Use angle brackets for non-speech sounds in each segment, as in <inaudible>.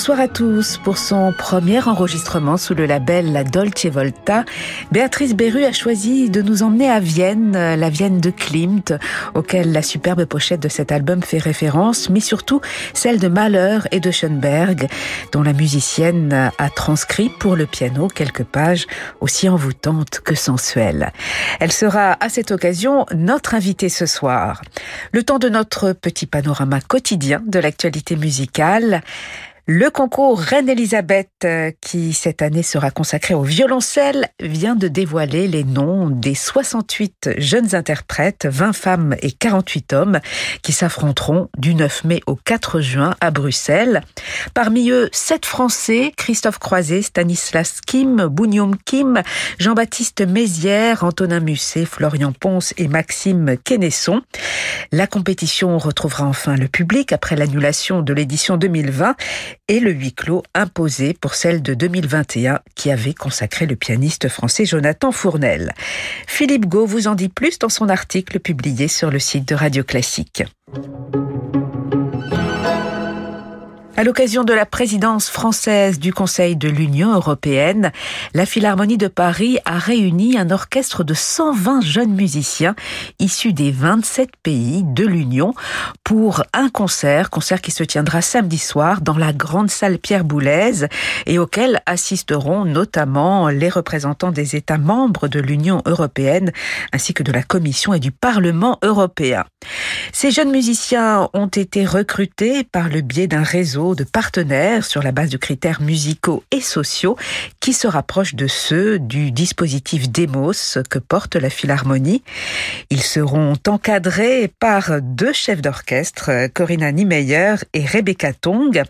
Bonsoir à tous. Pour son premier enregistrement sous le label La Dolce Volta, Béatrice Beru a choisi de nous emmener à Vienne, la Vienne de Klimt, auquel la superbe pochette de cet album fait référence, mais surtout celle de Mahler et de Schoenberg, dont la musicienne a transcrit pour le piano quelques pages aussi envoûtantes que sensuelles. Elle sera à cette occasion notre invitée ce soir. Le temps de notre petit panorama quotidien de l'actualité musicale. Le concours Reine-Elisabeth, euh, qui cette année sera consacré au violoncelle, vient de dévoiler les noms des 68 jeunes interprètes, 20 femmes et 48 hommes, qui s'affronteront du 9 mai au 4 juin à Bruxelles. Parmi eux, 7 Français, Christophe Croiset, Stanislas Kim, Bounium Kim, Jean-Baptiste Mézières, Antonin Musset, Florian Ponce et Maxime Quesnesson. La compétition retrouvera enfin le public après l'annulation de l'édition 2020 et le huis clos imposé pour celle de 2021 qui avait consacré le pianiste français Jonathan Fournel. Philippe Gau vous en dit plus dans son article publié sur le site de Radio Classique. À l'occasion de la présidence française du Conseil de l'Union européenne, la Philharmonie de Paris a réuni un orchestre de 120 jeunes musiciens issus des 27 pays de l'Union pour un concert, concert qui se tiendra samedi soir dans la grande salle Pierre Boulez et auquel assisteront notamment les représentants des États membres de l'Union européenne ainsi que de la Commission et du Parlement européen. Ces jeunes musiciens ont été recrutés par le biais d'un réseau de partenaires sur la base de critères musicaux et sociaux qui se rapprochent de ceux du dispositif Demos que porte la Philharmonie. Ils seront encadrés par deux chefs d'orchestre, Corinna Niemeyer et Rebecca Tong.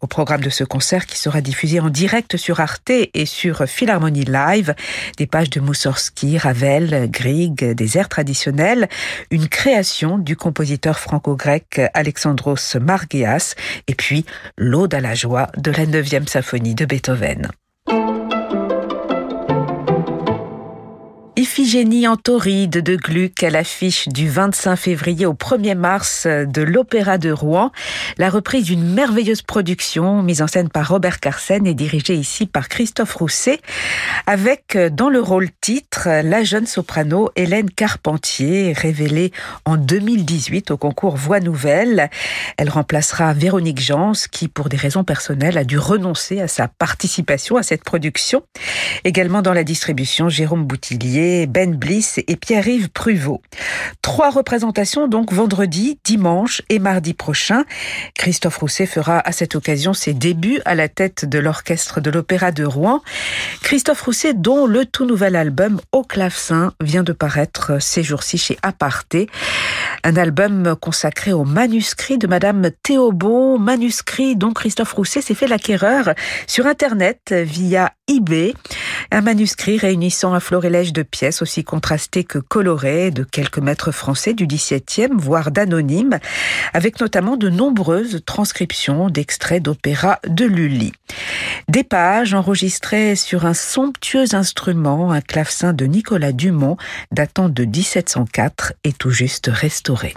Au programme de ce concert qui sera diffusé en direct sur Arte et sur Philharmonie Live, des pages de Moussorski, Ravel, Grieg, des airs traditionnels, une création du compositeur franco-grec Alexandros Margeas et puis l'Aude à la joie de la 9e symphonie de Beethoven. Iphigénie en tauride de Gluck à l'affiche du 25 février au 1er mars de l'Opéra de Rouen. La reprise d'une merveilleuse production mise en scène par Robert Carsen et dirigée ici par Christophe Rousset avec dans le rôle titre la jeune soprano Hélène Carpentier révélée en 2018 au concours Voix Nouvelle. Elle remplacera Véronique Jans qui pour des raisons personnelles a dû renoncer à sa participation à cette production. Également dans la distribution Jérôme Boutillier ben Bliss et Pierre-Yves Pruvot. Trois représentations donc vendredi, dimanche et mardi prochain. Christophe Rousset fera à cette occasion ses débuts à la tête de l'orchestre de l'Opéra de Rouen. Christophe Rousset dont le tout nouvel album Au clavecin vient de paraître ces jours-ci chez Aparté. Un album consacré au manuscrit de Madame Théobon, manuscrit dont Christophe Rousset s'est fait l'acquéreur sur Internet via eBay. Un manuscrit réunissant un florilège de pièces aussi contrastées que colorées de quelques maîtres français du XVIIe, voire d'anonymes, avec notamment de nombreuses transcriptions d'extraits d'opéra de Lully. Des pages enregistrées sur un somptueux instrument, un clavecin de Nicolas Dumont, datant de 1704 et tout juste restauré.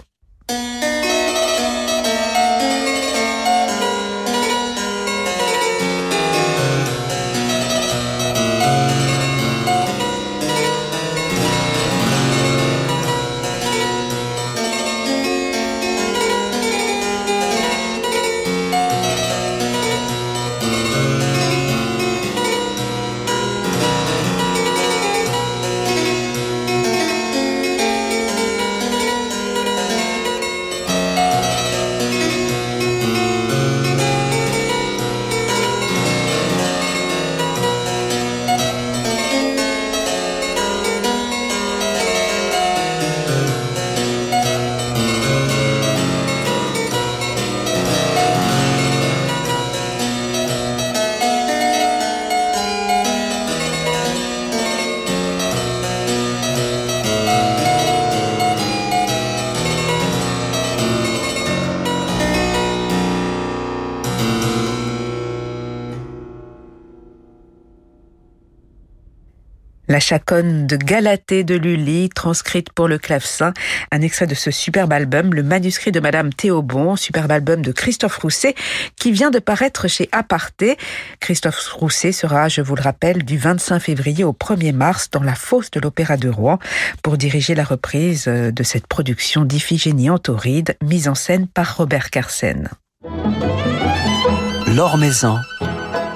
Chaconne de Galatée de Lully, transcrite pour le clavecin, un extrait de ce superbe album, le manuscrit de Madame Théobon, superbe album de Christophe Rousset, qui vient de paraître chez Aparté. Christophe Rousset sera, je vous le rappelle, du 25 février au 1er mars dans la fosse de l'Opéra de Rouen pour diriger la reprise de cette production d'Iphigénie Antoride, mise en scène par Robert Carsen.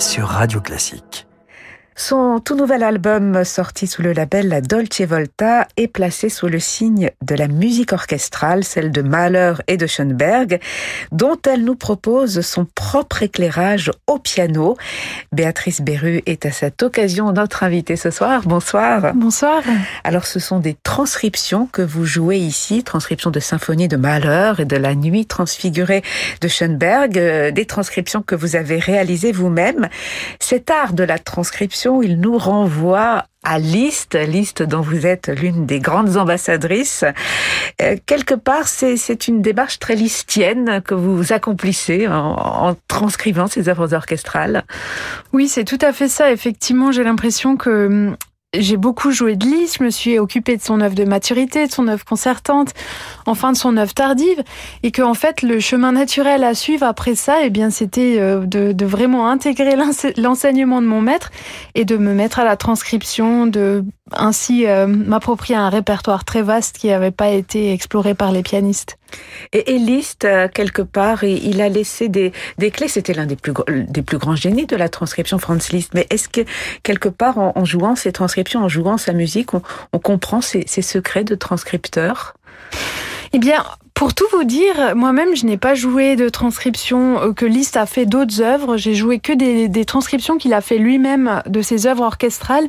Sur Radio Classique. Son tout nouvel album sorti sous le label La Dolce Volta est placé sous le signe de la musique orchestrale, celle de Mahler et de Schoenberg, dont elle nous propose son propre éclairage au piano. Béatrice Beru est à cette occasion notre invitée ce soir. Bonsoir. Bonsoir. Alors ce sont des transcriptions que vous jouez ici, transcriptions de symphonie de Mahler et de la nuit transfigurée de Schoenberg, euh, des transcriptions que vous avez réalisées vous-même. Cet art de la transcription il nous renvoie à Liszt, Liszt dont vous êtes l'une des grandes ambassadrices. Euh, quelque part, c'est une démarche très listienne que vous accomplissez en, en transcrivant ces œuvres orchestrales. Oui, c'est tout à fait ça. Effectivement, j'ai l'impression que hum, j'ai beaucoup joué de Liszt, je me suis occupée de son œuvre de maturité, de son œuvre concertante, enfin de son œuvre tardive, et que en fait le chemin naturel à suivre après ça, eh bien c'était euh, de, de, vraiment intégrer l'enseignement de mon maître et de me mettre à la transcription, de ainsi euh, m'approprier un répertoire très vaste qui n'avait pas été exploré par les pianistes. Et, Liszt, euh, quelque part, il a laissé des, des clés. C'était l'un des plus, des plus grands génies de la transcription, Franz Liszt. Mais est-ce que, quelque part, en, jouant ces transcriptions, en jouant sa musique, on, on comprend ses, ses secrets de transcripteur? Eh bien, pour tout vous dire, moi-même, je n'ai pas joué de transcription euh, que Liszt a fait d'autres œuvres. J'ai joué que des, transcriptions qu'il a fait lui-même de ses œuvres orchestrales.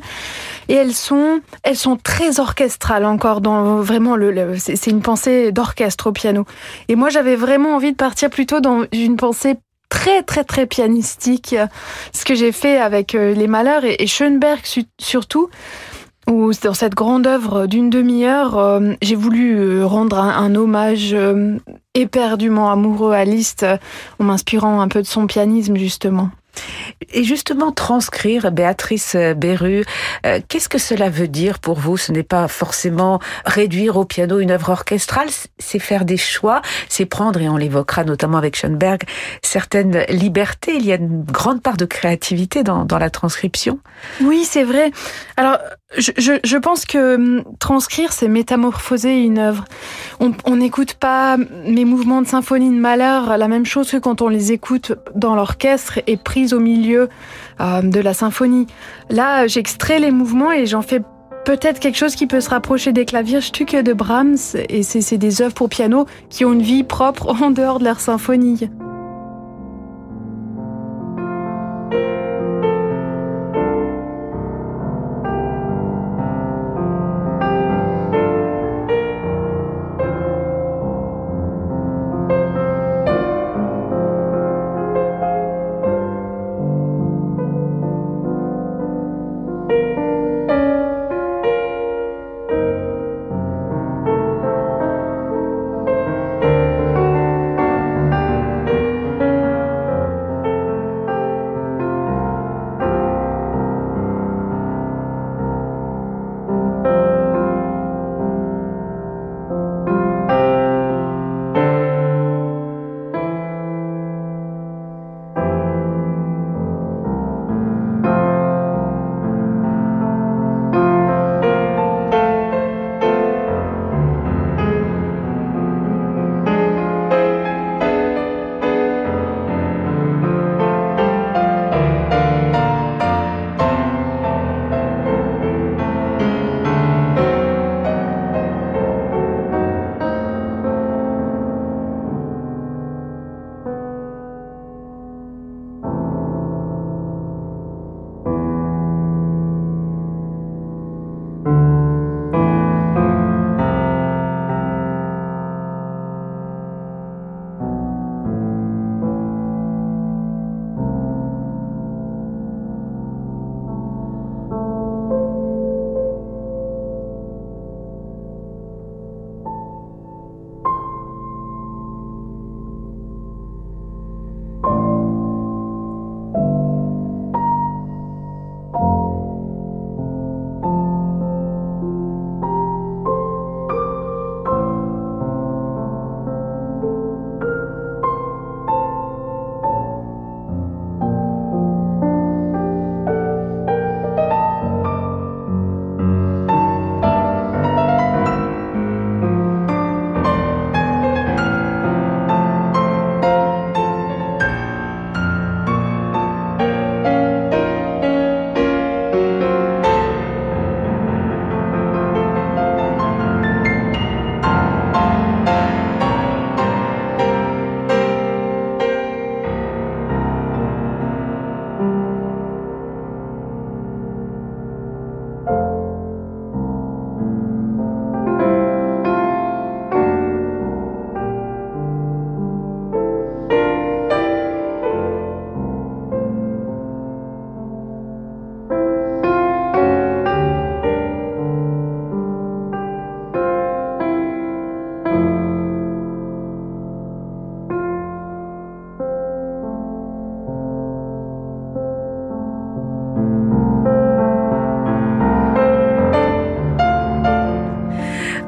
Et elles sont, elles sont très orchestrales encore dans vraiment le, c'est une pensée d'orchestre au piano. Et moi, j'avais vraiment envie de partir plutôt dans une pensée très très très pianistique, ce que j'ai fait avec euh, les Malheurs et Schoenberg surtout où dans cette grande œuvre d'une demi-heure, euh, j'ai voulu euh, rendre un, hommage euh, éperdument amoureux à Liszt en m'inspirant un peu de son pianisme justement. Et justement, transcrire Béatrice Beru, euh, qu'est-ce que cela veut dire pour vous? Ce n'est pas forcément réduire au piano une œuvre orchestrale, c'est faire des choix, c'est prendre, et on l'évoquera notamment avec Schoenberg, certaines libertés. Il y a une grande part de créativité dans, la transcription. Oui, c'est vrai. Alors, je, pense que hum, transcrire, c'est métamorphoser une œuvre. On n'écoute pas mes mouvements de symphonie de Mahler la même chose que quand on les écoute dans l'orchestre et au milieu euh, de la symphonie. Là, j'extrais les mouvements et j'en fais peut-être quelque chose qui peut se rapprocher des claviers Stücke de Brahms et c'est des œuvres pour piano qui ont une vie propre <laughs> en dehors de leur symphonie.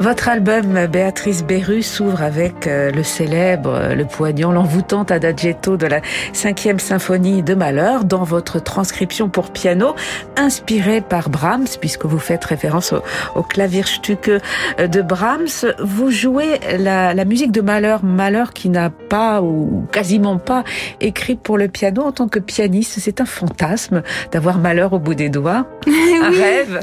Votre album Béatrice Beru s'ouvre avec euh, le célèbre, le poignant, l'envoûtant adagietto de la cinquième symphonie de Malheur dans votre transcription pour piano, inspirée par Brahms, puisque vous faites référence au, au Klavierstücke de Brahms. Vous jouez la, la musique de Malheur, Malheur qui n'a pas ou quasiment pas écrit pour le piano en tant que pianiste. C'est un fantasme d'avoir Malheur au bout des doigts. <laughs> Un rêve.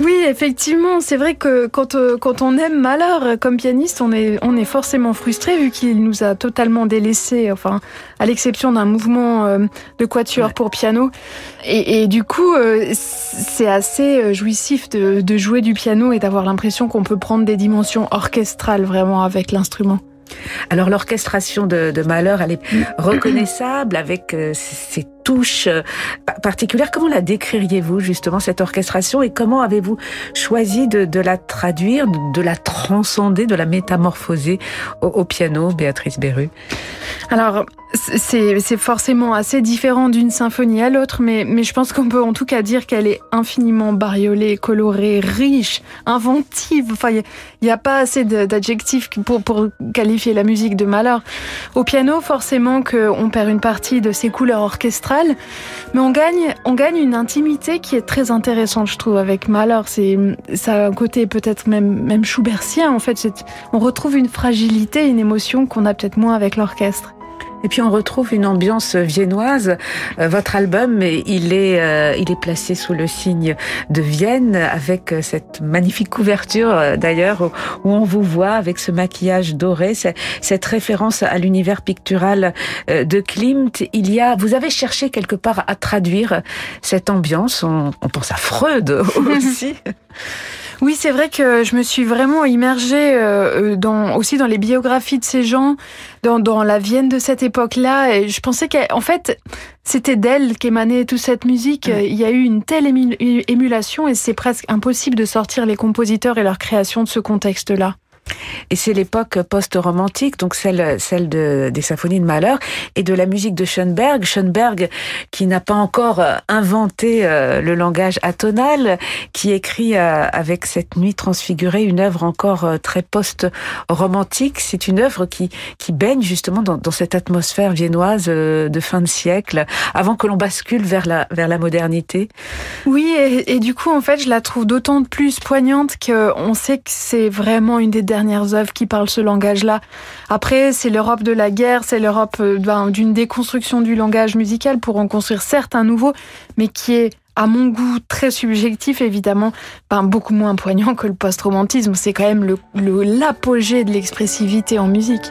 Oui, effectivement. C'est vrai que quand, euh, quand on aime Malheur comme pianiste, on est, on est forcément frustré vu qu'il nous a totalement délaissé, enfin, à l'exception d'un mouvement euh, de quatuor pour piano. Et, et, du coup, euh, c'est assez jouissif de, de jouer du piano et d'avoir l'impression qu'on peut prendre des dimensions orchestrales vraiment avec l'instrument. Alors l'orchestration de, de, Malheur, elle est reconnaissable avec euh, ses touches euh, particulières. Comment la décririez-vous justement cette orchestration et comment avez-vous choisi de, de, la traduire, de la transcender, de la métamorphoser au, au piano, Béatrice Beru Alors c'est forcément assez différent d'une symphonie à l'autre, mais, mais je pense qu'on peut en tout cas dire qu'elle est infiniment bariolée, colorée, riche, inventive. Enfin, il n'y a, a, pas assez d'adjectifs pour, pour qualifier la musique de malheur. Au piano, forcément qu'on perd une partie de ses couleurs orchestrales, mais on gagne, on gagne une intimité qui est très intéressante, je trouve, avec malheur. C'est ça a un côté peut-être même, même Schubertien, en fait. On retrouve une fragilité, une émotion qu'on a peut-être moins avec l'orchestre. Et puis on retrouve une ambiance viennoise. Euh, votre album, il est, euh, il est placé sous le signe de Vienne avec euh, cette magnifique couverture d'ailleurs où on vous voit avec ce maquillage doré, cette référence à l'univers pictural de Klimt. Il y a, vous avez cherché quelque part à traduire cette ambiance. On, on pense à Freud <laughs> aussi. Oui, c'est vrai que je me suis vraiment immergée dans, aussi dans les biographies de ces gens, dans, dans la Vienne de cette époque-là. Je pensais qu'en fait, c'était d'elle qu'émanait toute cette musique. Il y a eu une telle émulation et c'est presque impossible de sortir les compositeurs et leur création de ce contexte-là. Et c'est l'époque post-romantique, donc celle, celle de, des symphonies de Mahler et de la musique de Schoenberg. Schoenberg qui n'a pas encore euh, inventé euh, le langage atonal, qui écrit euh, avec cette nuit transfigurée une œuvre encore très post-romantique. C'est une œuvre qui, qui baigne justement dans, dans cette atmosphère viennoise de fin de siècle, avant que l'on bascule vers la, vers la modernité. Oui, et, et, du coup, en fait, je la trouve d'autant plus poignante qu'on sait que c'est vraiment une des dernières œuvres qui parlent ce langage-là. Après, c'est l'Europe de la guerre, c'est l'Europe euh, ben, d'une déconstruction du langage musical pour en construire certes un nouveau, mais qui est à mon goût très subjectif évidemment, ben, beaucoup moins poignant que le post-romantisme. C'est quand même l'apogée de l'expressivité en musique.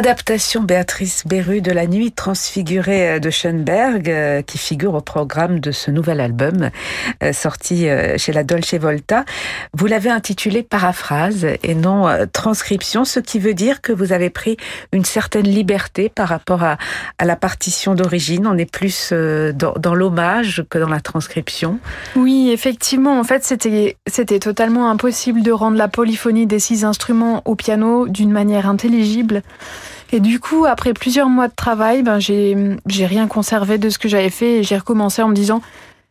Adaptation, Béatrice Beru, de La Nuit transfigurée de Schoenberg, euh, qui figure au programme de ce nouvel album euh, sorti euh, chez la Dolce Volta. Vous l'avez intitulé Paraphrase et non transcription, ce qui veut dire que vous avez pris une certaine liberté par rapport à, la partition d'origine. On est plus dans, l'hommage que dans la transcription. Oui, effectivement. En fait, c'était totalement impossible de rendre la polyphonie des six instruments au piano d'une manière intelligible. Et du coup, après plusieurs mois de travail, ben, j'ai, j'ai rien conservé de ce que j'avais fait et j'ai recommencé en me disant,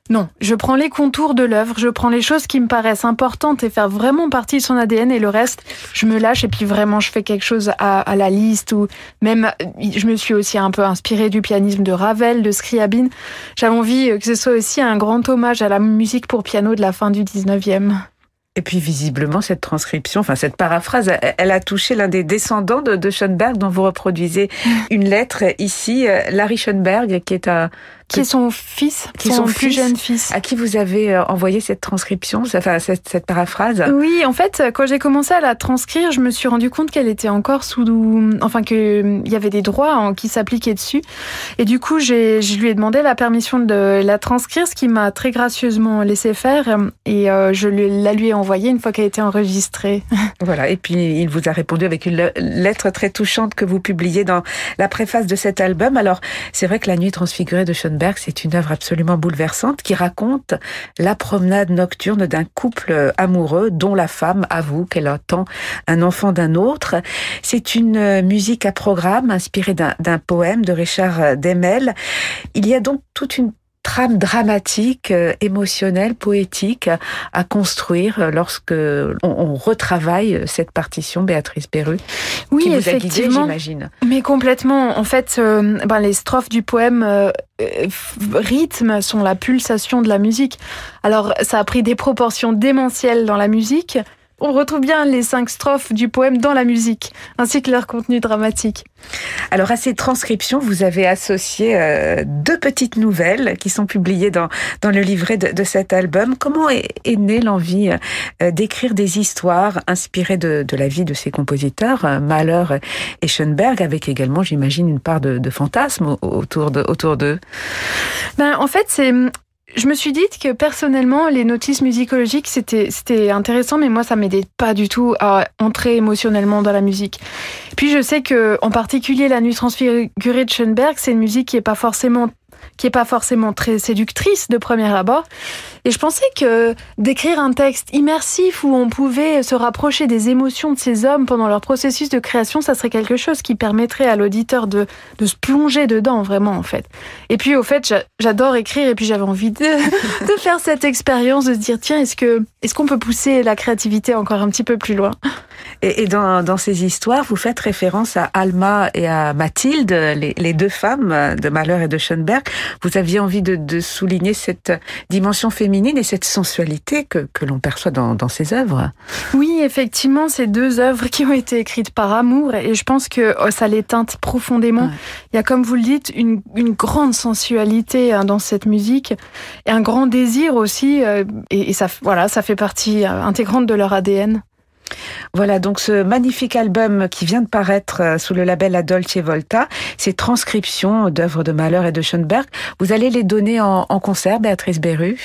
non, je prends les contours de l'œuvre, je prends les choses qui me paraissent importantes et faire vraiment partie de son ADN et le reste, je me lâche et puis vraiment je fais quelque chose à, à la liste ou même je me suis aussi un peu inspirée du pianisme de Ravel, de Scriabine. J'avais envie que ce soit aussi un grand hommage à la musique pour piano de la fin du 19e. Et puis visiblement, cette transcription, enfin cette paraphrase, elle a touché l'un des descendants de, Schoenberg, dont vous reproduisez une lettre ici, euh, Larry Schoenberg, qui est un qui est son fils, qui son, son plus jeune fils. À qui vous avez euh, envoyé cette transcription, enfin cette, cette paraphrase Oui, en fait, quand j'ai commencé à la transcrire, je me suis rendu compte qu'elle était encore sous, enfin que il y avait des droits qui s'appliquaient dessus, et du coup, j'ai, je lui ai demandé la permission de la transcrire, ce qui m'a très gracieusement laissé faire, et euh, je lui, la lui ai envoyée une fois qu'elle a été enregistrée. <laughs> Voilà, et puis il vous a répondu avec une lettre très touchante que vous publiez dans la préface de cet album. Alors, c'est vrai que La Nuit transfigurée de C'est une œuvre absolument bouleversante qui raconte la promenade nocturne d'un couple amoureux dont la femme avoue qu'elle attend un enfant d'un autre. C'est une musique à programme inspirée d'un poème de Richard Demel. Il y a donc toute une trame dramatique, euh, émotionnelle, poétique à construire lorsque on, retravaille cette partition, Béatrice Perru. Oui, qui vous effectivement. j'imagine. Mais complètement. En fait, euh, ben, les strophes du poème euh, rythme sont la pulsation de la musique. Alors, ça a pris des proportions démentielles dans la musique, on retrouve bien les cinq strophes du poème dans la musique, ainsi que leur contenu dramatique. Alors à ces transcriptions, vous avez associé euh, deux petites nouvelles qui sont publiées dans, dans le livret de, cet album. Comment est, née l'envie euh, d'écrire des histoires inspirées de, la vie de ces compositeurs, euh, Mahler et Schoenberg, avec également, j'imagine, une part de, de fantasme autour d'eux autour ben, En fait, c'est je me suis dit que personnellement, les notices musicologiques, c'était, c'était intéressant, mais moi, ça m'aidait pas du tout à entrer émotionnellement dans la musique. Puis je sais que, en particulier, la nuit transfigurée de Schoenberg, c'est une musique qui est pas forcément qui est pas forcément très séductrice de premier abord. Et je pensais que d'écrire un texte immersif où on pouvait se rapprocher des émotions de ces hommes pendant leur processus de création, ça serait quelque chose qui permettrait à l'auditeur de, de se plonger dedans, vraiment, en fait. Et puis, au fait, j'adore écrire et puis j'avais envie de, <laughs> de faire cette expérience, de se dire, tiens, est-ce que, est-ce qu'on peut pousser la créativité encore un petit peu plus loin? Et, et dans, dans, ces histoires, vous faites référence à Alma et à Mathilde, les, les deux femmes de Mahler et de Schoenberg. Vous aviez envie de, de souligner cette dimension féminine et cette sensualité que, que l'on perçoit dans, dans ces œuvres. Oui, effectivement, ces deux œuvres qui ont été écrites par amour et je pense que oh, ça les teinte profondément. Ouais. Il y a, comme vous le dites, une, une grande sensualité hein, dans cette musique et un grand désir aussi. Euh, et, et ça, voilà, ça fait partie euh, intégrante de leur ADN. Voilà donc ce magnifique album qui vient de paraître euh, sous le label La Dolce Volta, ces transcriptions d'œuvres de Mahler et de Schoenberg. Vous allez les donner en, concert, Béatrice Beru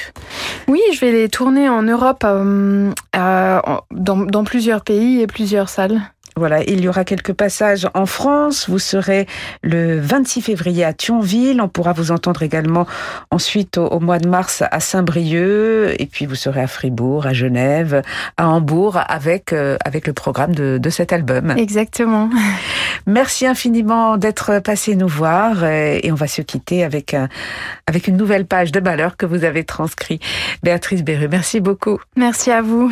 Oui, je vais les tourner en Europe, euh, euh, dans, dans plusieurs pays et plusieurs salles. Voilà, il y aura quelques passages en France. Vous serez le 26 février à Thionville. On pourra vous entendre également ensuite au, au mois de mars à Saint-Brieuc. Et puis vous serez à Fribourg, à Genève, à Hambourg avec, euh, avec le programme de, de cet album. Exactement. Merci infiniment d'être passé nous voir. Et on va se quitter avec, un, avec une nouvelle page de malheur que vous avez transcrit. Béatrice Beru, merci beaucoup. Merci à vous.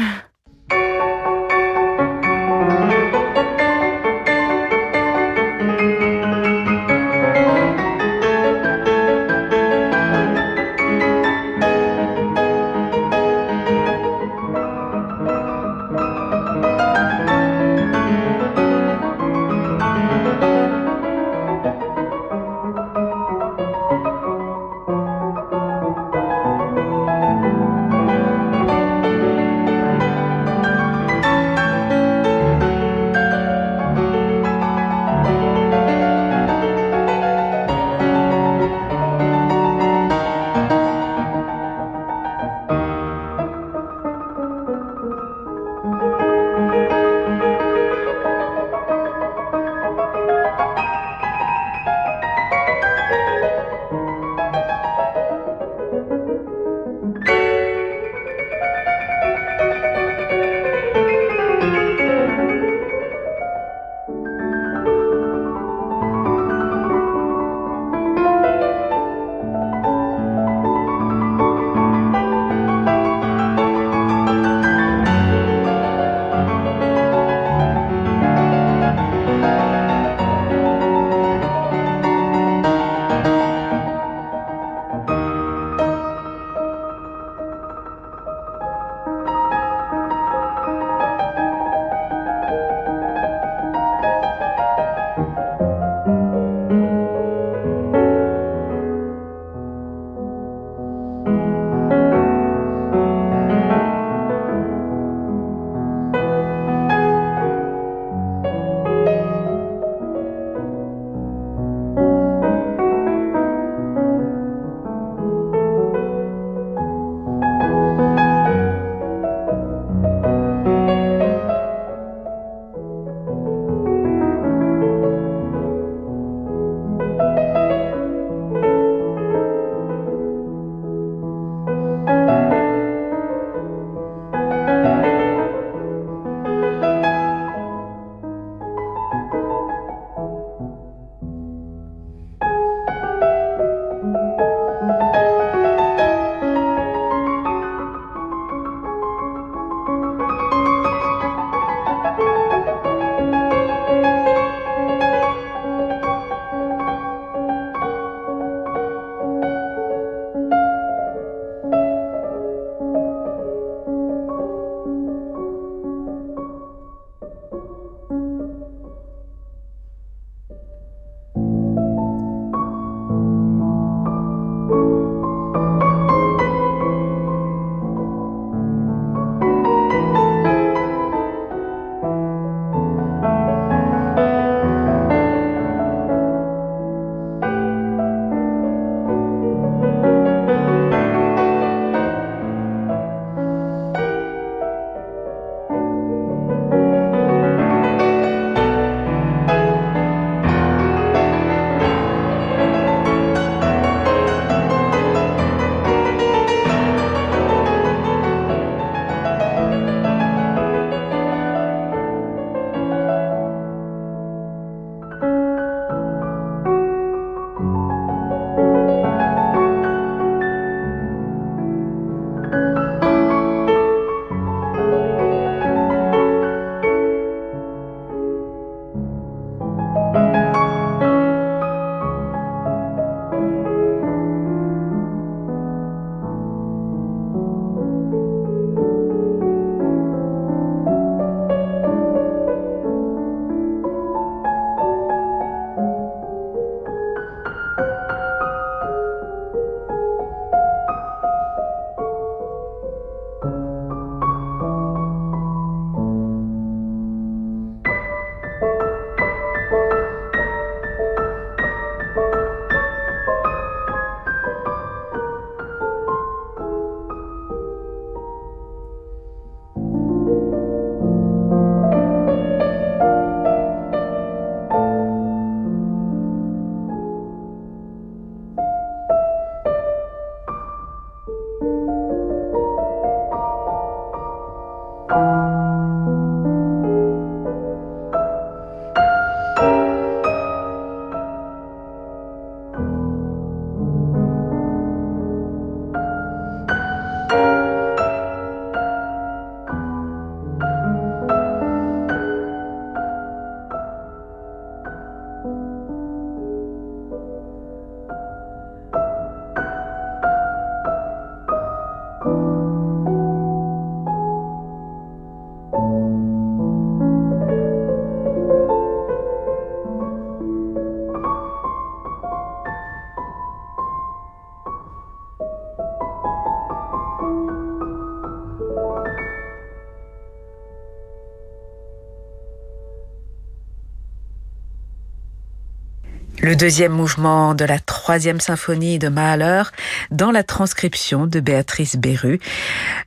Le deuxième mouvement de la troisième symphonie de Mahler dans la transcription de Béatrice Beru.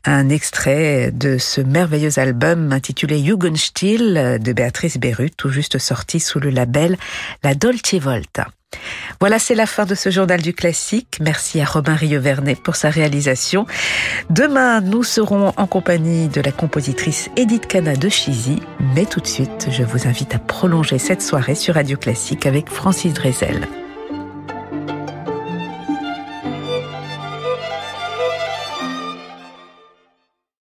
Un extrait de ce merveilleux album intitulé Jugendstil de Béatrice Beru, tout juste sorti sous le label La Dolce Volta. Voilà, c'est la fin de ce journal du classique. Merci à Robin Rieuvernet pour sa réalisation. Demain, nous serons en compagnie de la compositrice Edith Cana de Chizy. Mais tout de suite, je vous invite à prolonger cette soirée sur Radio Classique avec Francis Drezel.